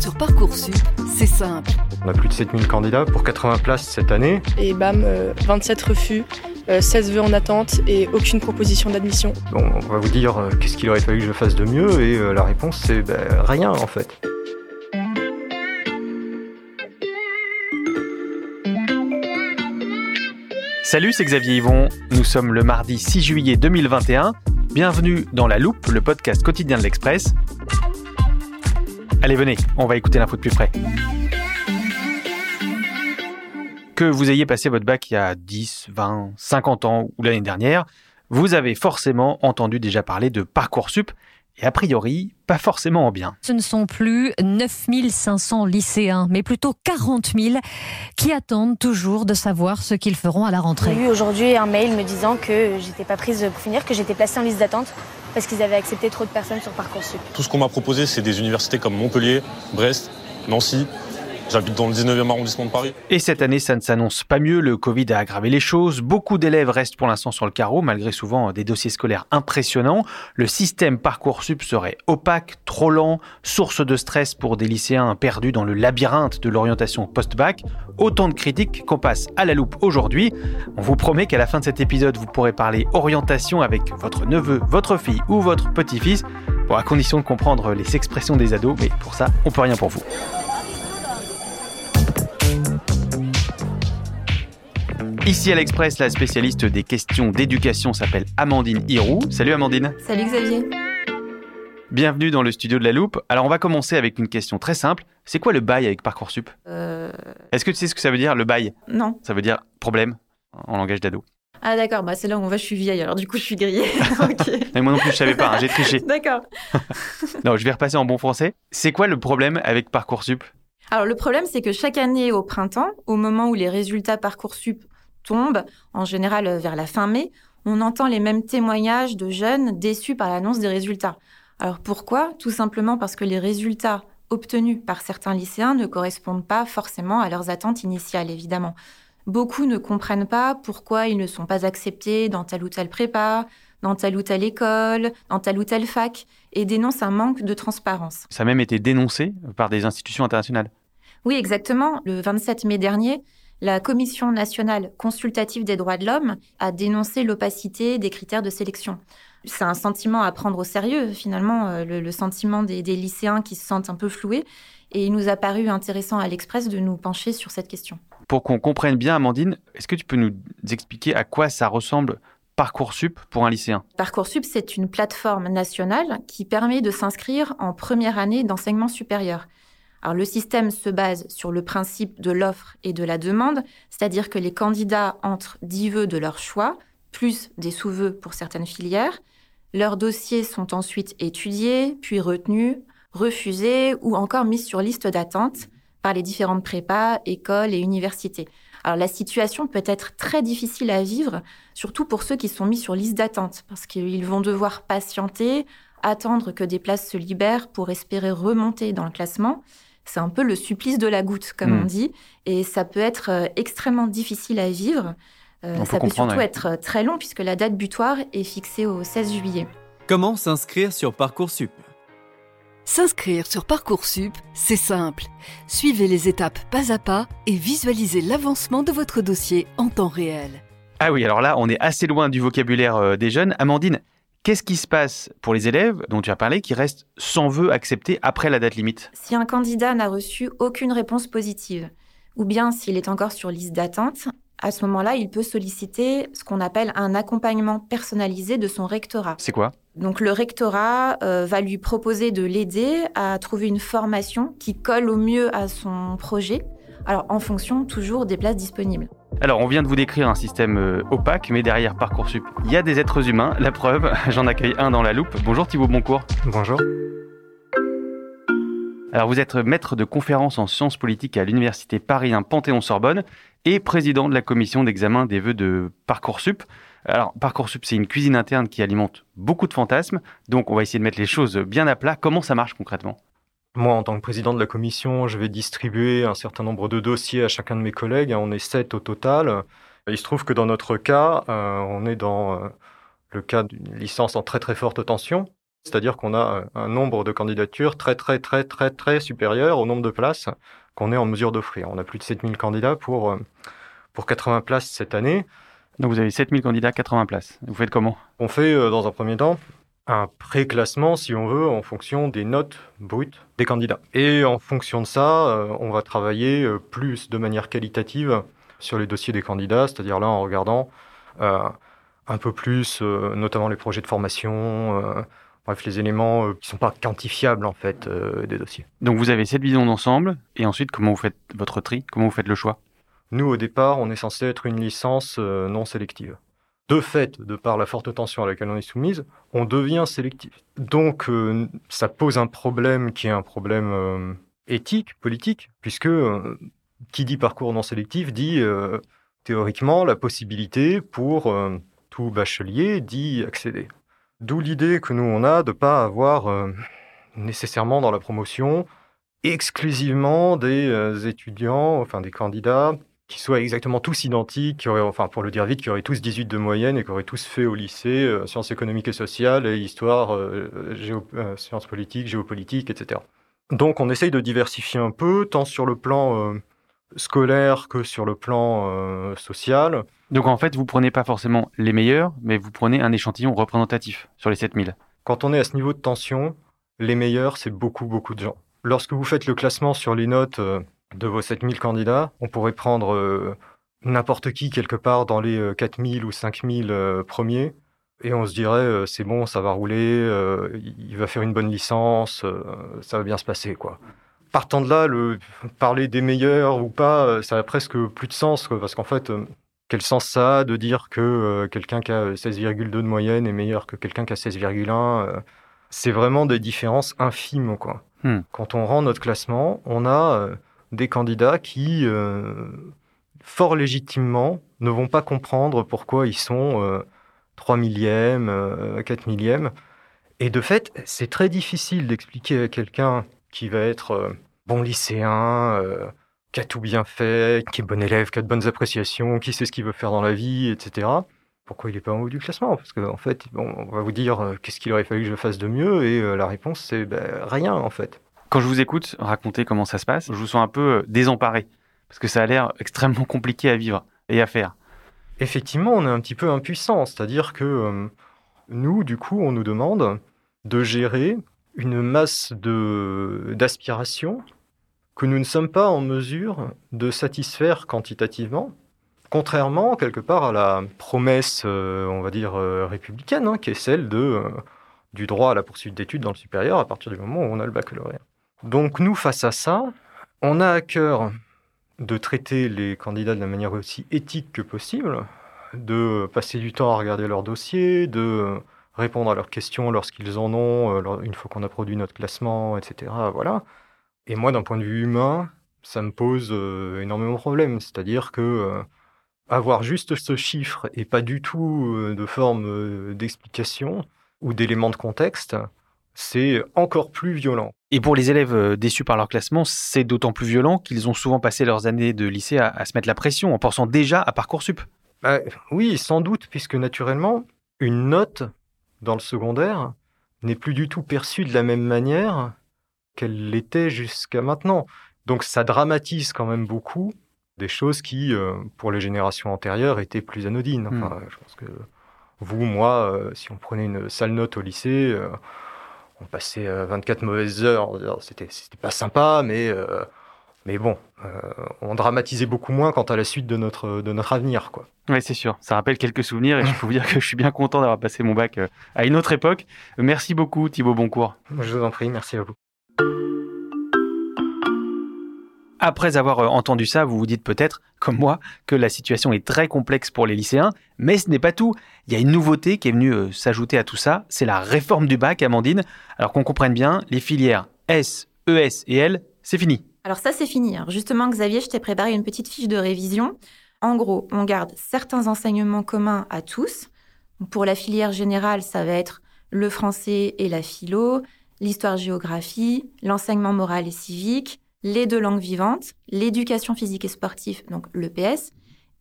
sur Parcoursup, c'est simple. On a plus de 7000 candidats pour 80 places cette année. Et bam, 27 euh, refus, 16 euh, vœux en attente et aucune proposition d'admission. Bon, on va vous dire euh, qu'est-ce qu'il aurait fallu que je fasse de mieux et la réponse c'est ben, rien en fait. Salut, c'est Xavier Yvon. Nous sommes le mardi 6 juillet 2021. Bienvenue dans La Loupe, le podcast quotidien de l'Express. Allez, venez, on va écouter l'info de plus près. Que vous ayez passé votre bac il y a 10, 20, 50 ans ou l'année dernière, vous avez forcément entendu déjà parler de Parcoursup et a priori, pas forcément en bien. Ce ne sont plus 9500 lycéens, mais plutôt 40 000 qui attendent toujours de savoir ce qu'ils feront à la rentrée. J'ai eu aujourd'hui un mail me disant que j'étais pas prise pour finir, que j'étais placée en liste d'attente parce qu'ils avaient accepté trop de personnes sur Parcoursup. Tout ce qu'on m'a proposé, c'est des universités comme Montpellier, Brest, Nancy, J'habite dans le 19e arrondissement de Paris. Et cette année, ça ne s'annonce pas mieux. Le Covid a aggravé les choses. Beaucoup d'élèves restent pour l'instant sur le carreau, malgré souvent des dossiers scolaires impressionnants. Le système Parcoursup serait opaque, trop lent, source de stress pour des lycéens perdus dans le labyrinthe de l'orientation post-bac. Autant de critiques qu'on passe à la loupe aujourd'hui. On vous promet qu'à la fin de cet épisode, vous pourrez parler orientation avec votre neveu, votre fille ou votre petit-fils. À condition de comprendre les expressions des ados, mais pour ça, on peut rien pour vous. Ici à l'Express, la spécialiste des questions d'éducation s'appelle Amandine Hirou. Salut Amandine. Salut Xavier. Bienvenue dans le studio de la Loupe. Alors on va commencer avec une question très simple. C'est quoi le bail avec Parcoursup euh... Est-ce que tu sais ce que ça veut dire le bail? Non. Ça veut dire problème en langage d'ado. Ah d'accord, bah c'est là où on va, je suis vieille, alors du coup je suis grillée. Mais moi non plus je savais pas, hein, j'ai triché. D'accord. non, je vais repasser en bon français. C'est quoi le problème avec Parcoursup? Alors le problème, c'est que chaque année au printemps, au moment où les résultats Parcoursup tombe, en général euh, vers la fin mai, on entend les mêmes témoignages de jeunes déçus par l'annonce des résultats. Alors pourquoi? Tout simplement parce que les résultats obtenus par certains lycéens ne correspondent pas forcément à leurs attentes initiales, évidemment. Beaucoup ne comprennent pas pourquoi ils ne sont pas acceptés dans telle ou telle prépa, dans telle ou telle école, dans telle ou telle fac, et dénoncent un manque de transparence. Ça a même été dénoncé par des institutions internationales. Oui, exactement. Le 27 mai dernier, la Commission nationale consultative des droits de l'homme a dénoncé l'opacité des critères de sélection. C'est un sentiment à prendre au sérieux, finalement, euh, le, sentiment des, lycéens qui se sentent un peu floués. Et il nous a paru intéressant à l'Express de nous pencher sur cette question. Pour qu'on comprenne bien, Amandine, est-ce que tu peux nous expliquer à quoi ça ressemble Parcoursup pour un lycéen? Parcoursup, c'est une plateforme nationale qui permet de s'inscrire en première année d'enseignement supérieur. Alors le système se base sur le principe de l'offre et de la demande, c'est-à-dire que les candidats entrent 10 vœux de leur choix, plus des sous-vœux pour certaines filières. Leurs dossiers sont ensuite étudiés, puis retenus, refusés ou encore mis sur liste d'attente par les différentes prépas, écoles et universités. Alors la situation peut être très difficile à vivre, surtout pour ceux qui sont mis sur liste d'attente, parce qu'ils vont devoir patienter, attendre que des places se libèrent pour espérer remonter dans le classement c'est un peu le supplice de la goutte, comme on hmm. dit, et ça peut être euh, extrêmement difficile à vivre. Euh, ça peut surtout être euh, très long puisque la date butoir est fixée au 16 juillet. Comment s'inscrire sur Parcoursup? S'inscrire sur Parcoursup, c'est simple. Suivez les étapes pas à pas et visualisez l'avancement de votre dossier en temps réel. Ah oui, alors là, on est assez loin du vocabulaire des jeunes. Amandine, Qu'est-ce qui se passe pour les élèves dont tu as parlé qui restent sans vœu accepté après la date limite? Si un candidat n'a reçu aucune réponse positive, ou bien s'il est encore sur liste d'attente, à ce moment-là, il peut solliciter ce qu'on appelle un accompagnement personnalisé de son rectorat. C'est quoi? Donc le rectorat euh, va lui proposer de l'aider à trouver une formation qui colle au mieux à son projet, alors en fonction toujours des places disponibles. Alors, on vient de vous décrire un système euh, opaque, mais derrière Parcoursup, il y a des êtres humains. La preuve, j'en accueille un dans la loupe. Bonjour Thibaut Boncourt. Bonjour. Alors, vous êtes maître de conférences en sciences politiques à l'université Paris 1 Panthéon-Sorbonne et président de la commission d'examen des vœux de Parcoursup. Alors, Parcoursup, c'est une cuisine interne qui alimente beaucoup de fantasmes, donc on va essayer de mettre les choses bien à plat. Comment ça marche concrètement? Moi, en tant que président de la commission, je vais distribuer un certain nombre de dossiers à chacun de mes collègues. On est sept au total. Il se trouve que dans notre cas, euh, on est dans euh, le cas d'une licence en très très forte tension. C'est-à-dire qu'on a un nombre de candidatures très très très très très supérieur au nombre de places qu'on est en mesure d'offrir. On a plus de 7000 candidats pour, euh, pour 80 places cette année. Donc vous avez 7000 candidats, 80 places. Vous faites comment? On fait euh, dans un premier temps un pré-classement, si on veut, en fonction des notes brutes des candidats. Et en fonction de ça, euh, on va travailler plus de manière qualitative sur les dossiers des candidats, c'est-à-dire là en regardant un peu plus, notamment les projets de formation, Bref, les éléments euh, qui ne sont pas quantifiables en fait euh, des dossiers. Donc vous avez cette vision d'ensemble et ensuite comment vous faites votre tri? Comment vous faites le choix? Nous au départ, on est censé être une licence euh, non sélective. De fait, de par la forte tension à laquelle on est soumise, on devient sélectif. Donc ça pose un problème qui est un problème éthique, politique, puisque qui dit parcours non sélectif dit théoriquement la possibilité pour tout bachelier d'y accéder. D'où l'idée que nous, on a de ne pas avoir euh, nécessairement dans la promotion exclusivement des euh, étudiants, enfin des candidats qui soient exactement tous identiques, qui auraient, enfin pour le dire vite, qui auraient tous 18 de moyenne et qui auraient tous fait au lycée euh, sciences économiques et sociales et histoire, sciences politiques, géopolitique, etc. Donc on essaye de diversifier un peu, tant sur le plan scolaire que sur le plan social. Donc en fait, vous prenez pas forcément les meilleurs, mais vous prenez un échantillon représentatif sur les 7000. Quand on est à ce niveau de tension, les meilleurs, c'est beaucoup, beaucoup de gens. Lorsque vous faites le classement sur les notes euh, de vos 7000 candidats, on pourrait prendre euh, n'importe qui quelque part dans les 4000 euh, ou 5000 premiers, et on se dirait, c'est bon, ça va rouler, il va faire une bonne licence, ça va bien se passer, quoi partant de là, le, parler des meilleurs ou pas, ça a presque plus de sens, parce qu'en fait, quel sens ça a de dire que euh, quelqu'un qui a 16,2 de moyenne est meilleur que quelqu'un qui a 16,1 euh, C'est vraiment des différences infimes. Quoi. Hmm. Quand on rend notre classement, on a euh, des candidats qui, fort légitimement, ne vont pas comprendre pourquoi ils sont 3 millièmes, 4 millièmes. Et de fait, c'est très difficile d'expliquer à quelqu'un qui va être bon lycéen, qui a tout bien fait, qui est bon élève, qui a de bonnes appréciations, qui sait ce qu'il veut faire dans la vie, etc. Pourquoi il n'est pas en haut du classement? Parce qu'en en fait, on va vous dire euh, qu'est-ce qu'il aurait fallu que je fasse de mieux, et euh, la réponse, c'est ben, rien, en fait. Quand je vous écoute raconter comment ça se passe, je vous sens un peu euh, désemparé, parce que ça a l'air extrêmement compliqué à vivre et à faire. Effectivement, on est un petit peu impuissant, c'est-à-dire que nous, du coup, on nous demande de gérer une masse d'aspirations que nous ne sommes pas en mesure de satisfaire quantitativement, contrairement quelque part à la promesse, euh, on va dire, euh, républicaine, hein, qui est celle euh, du droit à la poursuite d'études dans le supérieur à partir du moment où on a le baccalauréat. Donc nous, face à ça, on a à cœur de traiter les candidats de la manière aussi éthique que possible, de passer du temps à regarder leurs dossiers, de répondre à leurs questions lorsqu'ils en ont, une fois qu'on a produit notre classement, etc. Voilà. Et moi, d'un point de vue humain, ça me pose euh, énormément de problèmes. C'est-à-dire que euh, avoir juste ce chiffre et pas du tout euh, de forme d'explication ou d'éléments de contexte, c'est encore plus violent. Et pour les élèves déçus par leur classement, c'est d'autant plus violent qu'ils ont souvent passé leurs années de lycée à, se mettre la pression en pensant déjà à Parcoursup. Bah, oui, sans doute, puisque naturellement, une note dans le secondaire n'est plus du tout perçue de la même manière qu'elle l'était jusqu'à maintenant. Donc ça dramatise quand même beaucoup des choses qui, euh, pour les générations antérieures, étaient plus anodines. Hmm. Enfin, Je pense que vous, moi, euh, si on prenait une sale note au lycée, euh, on passait 24 mauvaises heures. C'était, c'était pas sympa, mais, mais bon, on dramatisait beaucoup moins quant à la suite de notre, de notre avenir. Quoi. Oui, c'est sûr. Ça rappelle quelques souvenirs et je peux vous dire que je suis bien content d'avoir passé mon bac à une autre époque. Merci beaucoup Thibaut Boncourt. Je vous en prie, merci à vous. Après avoir euh, entendu ça, vous vous dites peut-être, comme moi, que la situation est très complexe pour les lycéens, mais ce n'est pas tout. Il y a une nouveauté qui est venue euh, s'ajouter à tout ça, c'est la réforme du bac, Amandine. Alors qu'on comprenne bien, les filières S, ES et L, c'est fini. Alors ça, c'est fini. justement, Xavier, je t'ai préparé une petite fiche de révision. En gros, on garde certains enseignements communs à tous. Pour la filière générale, ça va être le français et la philo, l'histoire-géographie, l'enseignement moral et civique, les deux langues vivantes, l'éducation physique et sportive, donc l'EPS,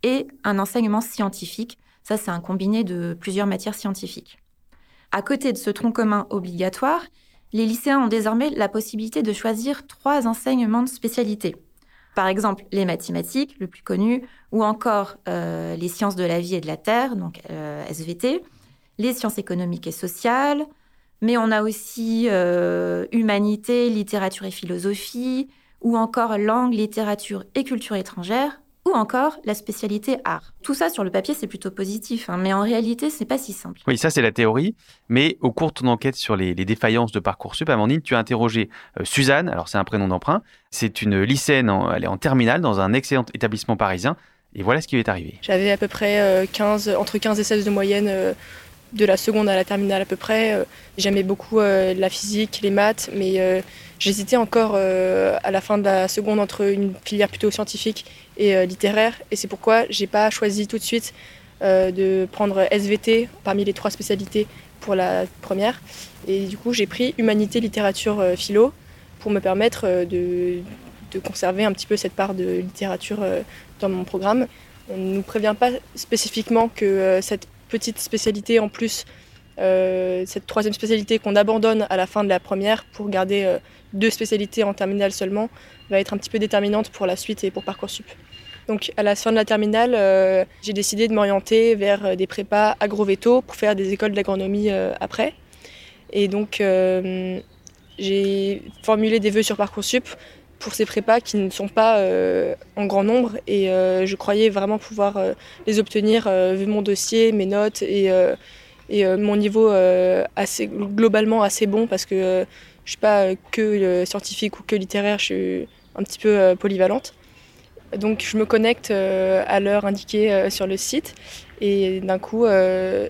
et un enseignement scientifique. Ça, c'est un combiné de plusieurs matières scientifiques. À côté de ce tronc commun obligatoire, les lycéens ont désormais la possibilité de choisir trois enseignements de spécialité. Par exemple, les mathématiques, le plus connu, ou encore euh, les sciences de la vie et de la terre, donc euh, SVT, les sciences économiques et sociales, mais on a aussi euh, humanité, littérature et philosophie, ou encore langue, littérature et culture étrangère, ou encore la spécialité art. Tout ça sur le papier, c'est plutôt positif, hein, mais en réalité, c'est pas si simple. Oui, ça c'est la théorie, mais au cours de ton enquête sur les, défaillances de Parcoursup, Amandine, tu as interrogé euh, Suzanne, alors c'est un prénom d'emprunt, c'est une lycéenne, elle est en terminale dans un excellent établissement parisien, et voilà ce qui lui est arrivé. J'avais à peu près 15, euh, entre 15 et 16 de moyenne euh, de la seconde à la terminale à peu près. J'aimais beaucoup la physique, les maths, mais J'hésitais encore euh, à la fin de la seconde entre une filière plutôt scientifique et euh, littéraire, et c'est pourquoi j'ai pas choisi tout de suite euh, de prendre SVT parmi les trois spécialités pour la première. Et du coup, j'ai pris humanité, littérature, philo pour me permettre de, de, conserver un petit peu cette part de littérature dans mon programme. On ne nous prévient pas spécifiquement que cette petite spécialité en plus, cette troisième spécialité qu'on abandonne à la fin de la première pour garder deux spécialités en terminale seulement va être un petit peu déterminante pour la suite et pour Parcoursup. Donc à la fin de la terminale, euh, j'ai décidé de m'orienter vers euh, des prépas agro-véto pour faire des écoles d'agronomie euh, après. Et donc j'ai formulé des vœux sur Parcoursup pour ces prépas qui ne sont pas en grand nombre et je croyais vraiment pouvoir les obtenir vu mon dossier, mes notes et, et mon niveau assez, globalement assez bon parce que je suis pas euh, que euh, scientifique ou que littéraire, je suis un petit peu euh, polyvalente. Donc je me connecte à l'heure indiquée sur le site et d'un coup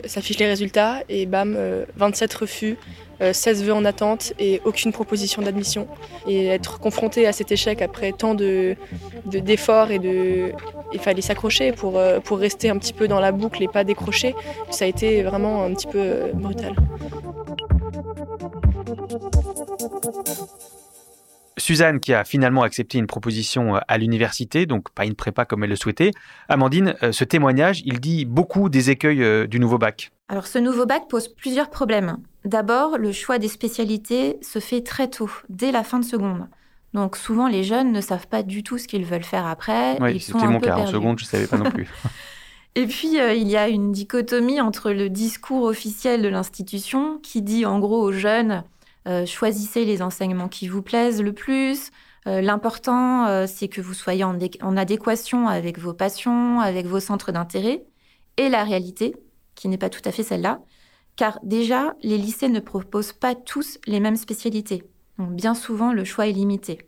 s'affichent les résultats et bam, 27 refus, 16 vœux en attente et aucune proposition d'admission. Et être confronté à cet échec après tant de, d'efforts et de... Il fallait s'accrocher pour, pour rester un petit peu dans la boucle et pas décrocher. Ça a été vraiment un petit peu brutal. Suzanne qui a finalement accepté une proposition euh, à l'université, donc pas une prépa comme elle le souhaitait. Amandine, euh, ce témoignage, il dit beaucoup des écueils euh, du nouveau bac. Alors ce nouveau bac pose plusieurs problèmes. D'abord, le choix des spécialités se fait très tôt, dès la fin de seconde. Donc souvent, les jeunes ne savent pas du tout ce qu'ils veulent faire après. Oui, c'était mon cas. En seconde, je ne savais pas non plus. Et puis, il y a une dichotomie entre le discours officiel de l'institution qui dit en gros aux jeunes euh, choisissez les enseignements qui vous plaisent le plus. Euh, l'important, euh, c'est que vous soyez en, en, adéquation avec vos passions, avec vos centres d'intérêt, et la réalité, qui n'est pas tout à fait celle-là, car déjà, les lycées ne proposent pas tous les mêmes spécialités. Donc bien souvent, le choix est limité.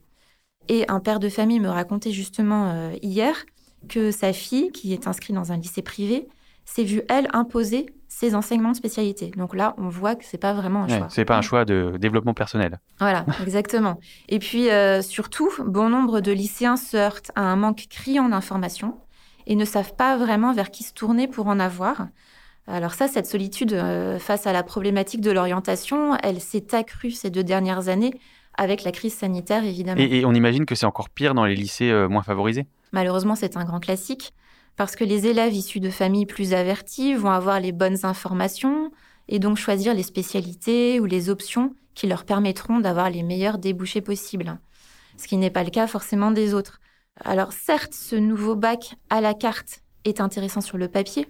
Et un père de famille me racontait justement hier que sa fille, qui est inscrite dans un lycée privé, s'est vue, elle, imposer ses enseignements de spécialité. Donc là, on voit que c'est pas vraiment un choix. C'est pas un choix de développement personnel. Voilà, exactement. Et puis euh, surtout, bon nombre de lycéens se heurtent à un manque criant d'informations et ne savent pas vraiment vers qui se tourner pour en avoir. Alors ça, cette solitude euh, face à la problématique de l'orientation, elle s'est accrue ces deux dernières années avec la crise sanitaire, évidemment. Et, on imagine que c'est encore pire dans les lycées euh, moins favorisés? Malheureusement, c'est un grand classique parce que les élèves issus de familles plus averties vont avoir les bonnes informations et donc choisir les spécialités ou les options qui leur permettront d'avoir les meilleurs débouchés possibles, ce qui n'est pas le cas forcément des autres. Alors certes, ce nouveau bac à la carte est intéressant sur le papier,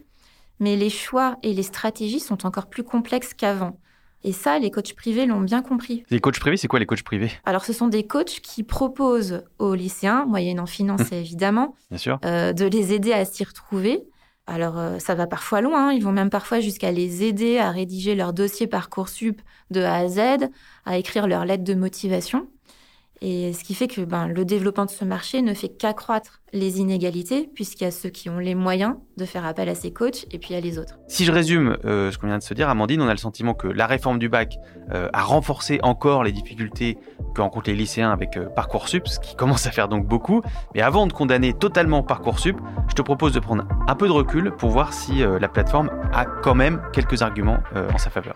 mais les choix et les stratégies sont encore plus complexes qu'avant. Et ça, les coachs privés l'ont bien compris. Les coachs privés, c'est quoi les coachs privés? Alors, ce sont des coachs qui proposent aux lycéens, moyennant finance évidemment, Bien sûr. euh, de les aider à s'y retrouver. Alors, euh, ça va parfois loin. hein. Ils vont même parfois jusqu'à les aider à rédiger leur dossier Parcoursup de A à Z, à écrire leur lettre de motivation. Et ce qui fait que ben, le développement de ce marché ne fait qu'accroître les inégalités, puisqu'il y a ceux qui ont les moyens de faire appel à ces coachs, et puis a les autres. Si je résume euh, ce qu'on vient de se dire, Amandine, on a le sentiment que la réforme du bac euh, a renforcé encore les difficultés que rencontrent les lycéens avec euh, Parcoursup, ce qui commence à faire donc beaucoup. Mais avant de condamner totalement Parcoursup, je te propose de prendre un peu de recul pour voir si euh, la plateforme a quand même quelques arguments en sa faveur.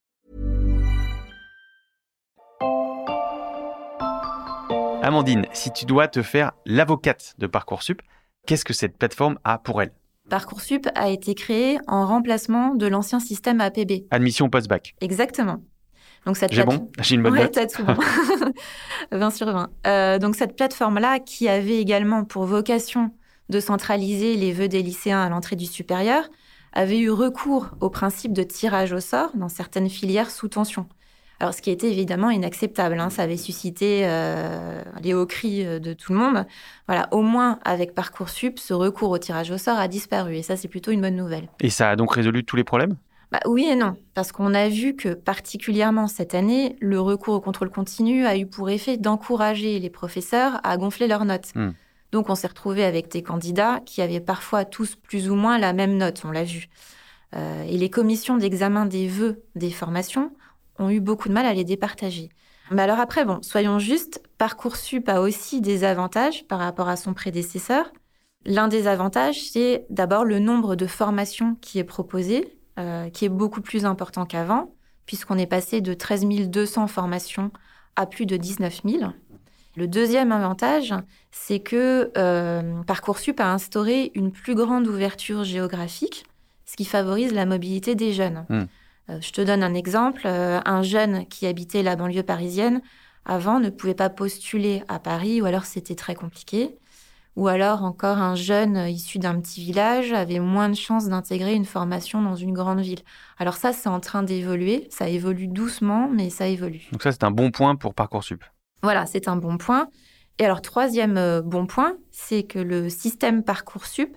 Amandine, si tu dois te faire l'avocate de Parcoursup, qu'est-ce que cette plateforme a pour elle? Parcoursup a été créé en remplacement de l'ancien système APB. Admission post-bac. Exactement. Donc cette J'ai plate- bon J'ai une bonne Ouais, t'as tout bon. 20 sur 20. Euh, donc cette plateforme-là, qui avait également pour vocation de centraliser les vœux des lycéens à l'entrée du supérieur, avait eu recours au principe de tirage au sort dans certaines filières sous tension. Alors, ce qui était évidemment inacceptable, hein, ça avait suscité euh, les hauts cris euh, de tout le monde. Voilà, au moins avec Parcoursup, ce recours au tirage au sort a disparu, et ça, c'est plutôt une bonne nouvelle. Et ça a donc résolu tous les problèmes? Bah, oui et non, parce qu'on a vu que particulièrement cette année, le recours au contrôle continu a eu pour effet d'encourager les professeurs à gonfler leurs notes. Hmm. Donc on s'est retrouvé avec des candidats qui avaient parfois tous plus ou moins la même note, on l'a vu. Euh, et les commissions d'examen des vœux des formations ont eu beaucoup de mal à les départager. Mais alors après, bon, soyons justes, Parcoursup a aussi des avantages par rapport à son prédécesseur. L'un des avantages, c'est d'abord le nombre de formations qui est proposé, euh, qui est beaucoup plus important qu'avant, puisqu'on est passé de 13 200 formations à plus de 19 000. Le deuxième avantage, c'est que euh, Parcoursup a instauré une plus grande ouverture géographique, ce qui favorise la mobilité des jeunes. Hmm. Euh, je te donne un exemple. Euh, un jeune qui habitait la banlieue parisienne, avant, ne pouvait pas postuler à Paris, ou alors c'était très compliqué. Ou alors encore un jeune euh, issu d'un petit village avait moins de chances d'intégrer une formation dans une grande ville. Alors ça, c'est en train d'évoluer. Ça évolue doucement, mais ça évolue. Donc ça, c'est un bon point pour Parcoursup. Voilà, c'est un bon point. Et alors, troisième bon point, c'est que le système Parcoursup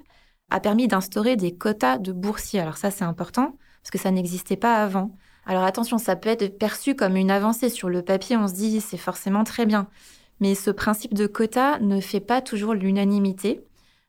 a permis d'instaurer des quotas de boursiers. Alors ça, c'est important, parce que ça n'existait pas avant. Alors attention, ça peut être perçu comme une avancée. Sur le papier, on se dit, c'est forcément très bien. Mais ce principe de quota ne fait pas toujours l'unanimité.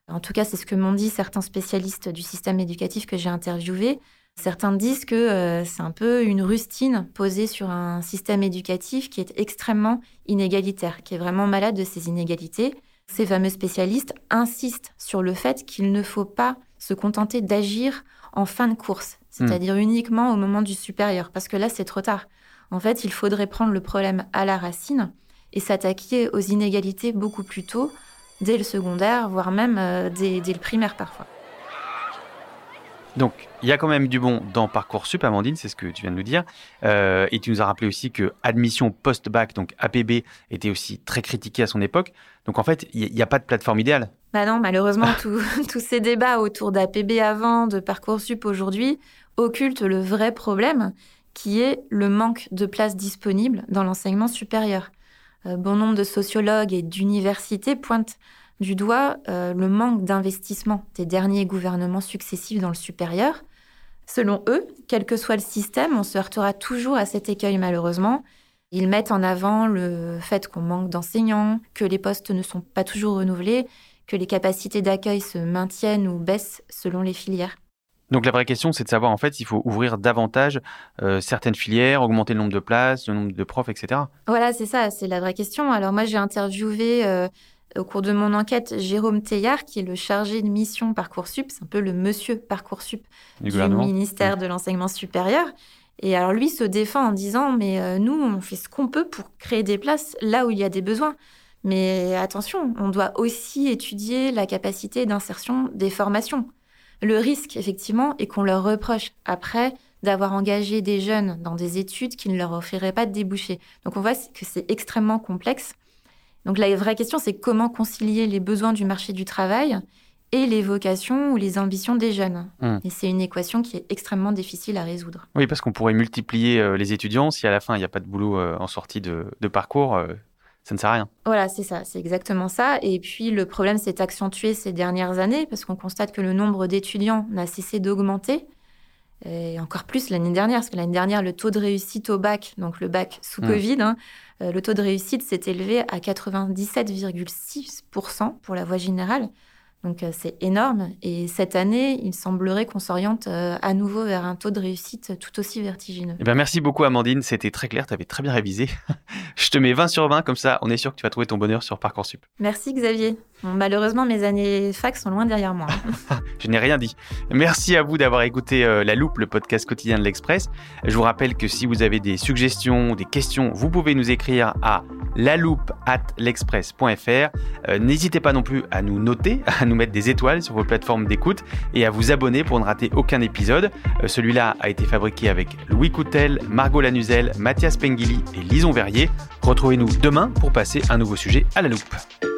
En tout cas, c'est ce que m'ont dit certains spécialistes du système éducatif que j'ai interviewés. Certains disent que euh, c'est un peu une rustine posée sur un système éducatif qui est extrêmement inégalitaire, qui est vraiment malade de ces inégalités. Ces fameux spécialistes insistent sur le fait qu'il ne faut pas se contenter d'agir en fin de course, c'est-à-dire uniquement au moment du supérieur, parce que là, c'est trop tard. En fait, il faudrait prendre le problème à la racine et s'attaquer aux inégalités beaucoup plus tôt, dès le secondaire, voire même euh, dès, dès le primaire parfois. Donc, il y a quand même du bon dans Parcoursup, Amandine, c'est ce que tu viens de nous dire. Euh, et tu nous as rappelé aussi que admission post-bac, donc APB, était aussi très critiquée à son époque. Donc, en fait, il n'y a, pas de plateforme idéale. Bah non, malheureusement, tous ces débats autour d'APB avant, de Parcoursup aujourd'hui, occultent le vrai problème, qui est le manque de places disponibles dans l'enseignement supérieur. Euh, bon nombre de sociologues et d'universités pointent du doigt euh, le manque d'investissement des derniers gouvernements successifs dans le supérieur. Selon eux, quel que soit le système, on se heurtera toujours à cet écueil malheureusement. Ils mettent en avant le fait qu'on manque d'enseignants, que les postes ne sont pas toujours renouvelés, que les capacités d'accueil se maintiennent ou baissent selon les filières. Donc, la vraie question, c'est de savoir, en fait, s'il faut ouvrir davantage euh, certaines filières, augmenter le nombre de places, le nombre de profs, etc. Voilà, c'est ça, c'est la vraie question. Alors moi, j'ai interviewé euh, Au cours de mon enquête, Jérôme Teillard, qui est le chargé de mission Parcoursup, c'est un peu le monsieur Parcoursup du, ministère de l'enseignement supérieur. Et alors lui se défend en disant mais euh, nous on fait ce qu'on peut pour créer des places là où il y a des besoins. Mais attention, on doit aussi étudier la capacité d'insertion des formations. Le risque effectivement est qu'on leur reproche après d'avoir engagé des jeunes dans des études qui ne leur offriraient pas de débouchés. Donc on voit que c'est extrêmement complexe. Donc la vraie question, c'est comment concilier les besoins du marché du travail et les vocations ou les ambitions des jeunes. Hmm. Et c'est une équation qui est extrêmement difficile à résoudre. Oui, parce qu'on pourrait multiplier euh, les étudiants si à la fin il n'y a pas de boulot euh, en sortie de, parcours. Ça ne sert à rien. Voilà, c'est ça, c'est exactement ça. Et puis le problème s'est accentué ces dernières années parce qu'on constate que le nombre d'étudiants n'a cessé d'augmenter. Et encore plus l'année dernière, parce que l'année dernière, le taux de réussite au bac, donc le bac sous hmm. Covid, hein, euh, le taux de réussite s'est élevé à 97,6% pour la voie générale. Donc euh, c'est énorme. Et cette année, il semblerait qu'on s'oriente euh, à nouveau vers un taux de réussite tout aussi vertigineux. Eh ben merci beaucoup Amandine, c'était très clair, tu avais très bien révisé. Je te mets 20 sur 20, comme ça on est sûr que tu vas trouver ton bonheur sur Parcoursup. Merci Xavier. malheureusement, mes années fac sont loin derrière moi. Je n'ai rien dit. Merci à vous d'avoir écouté euh, La Loupe, le podcast quotidien de l'Express. Je vous rappelle que si vous avez des suggestions, des questions, vous pouvez nous écrire à loupe at l'express.fr. N'hésitez pas non plus à nous noter, à mettre des étoiles sur vos plateformes d'écoute et à vous abonner pour ne rater aucun épisode. Euh, celui-là a été fabriqué avec Louis Coutel, Margot Lanuzel, Mathias Pengili et Lison Verrier. Retrouvez-nous demain pour passer un nouveau sujet à la loupe.